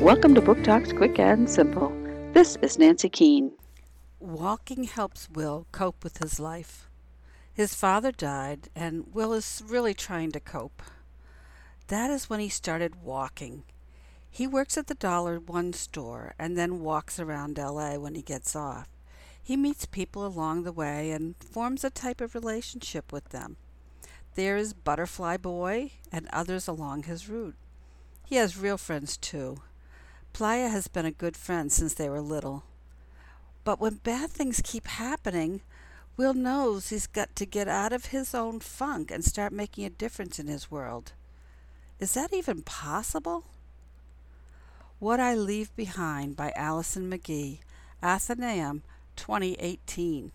Welcome to Book Talks Quick and Simple. This is Nancy Keane. Walking helps Will cope with his life. His father died, and Will is really trying to cope. That is when he started walking. He works at the Dollar One store and then walks around LA when he gets off. He meets people along the way and forms a type of relationship with them. There is Butterfly Boy and others along his route. He has real friends too. Playa has been a good friend since they were little. But when bad things keep happening, Will knows he's got to get out of his own funk and start making a difference in his world. Is that even possible? What I Leave Behind by Alison McGhee, Atheneum, 2018.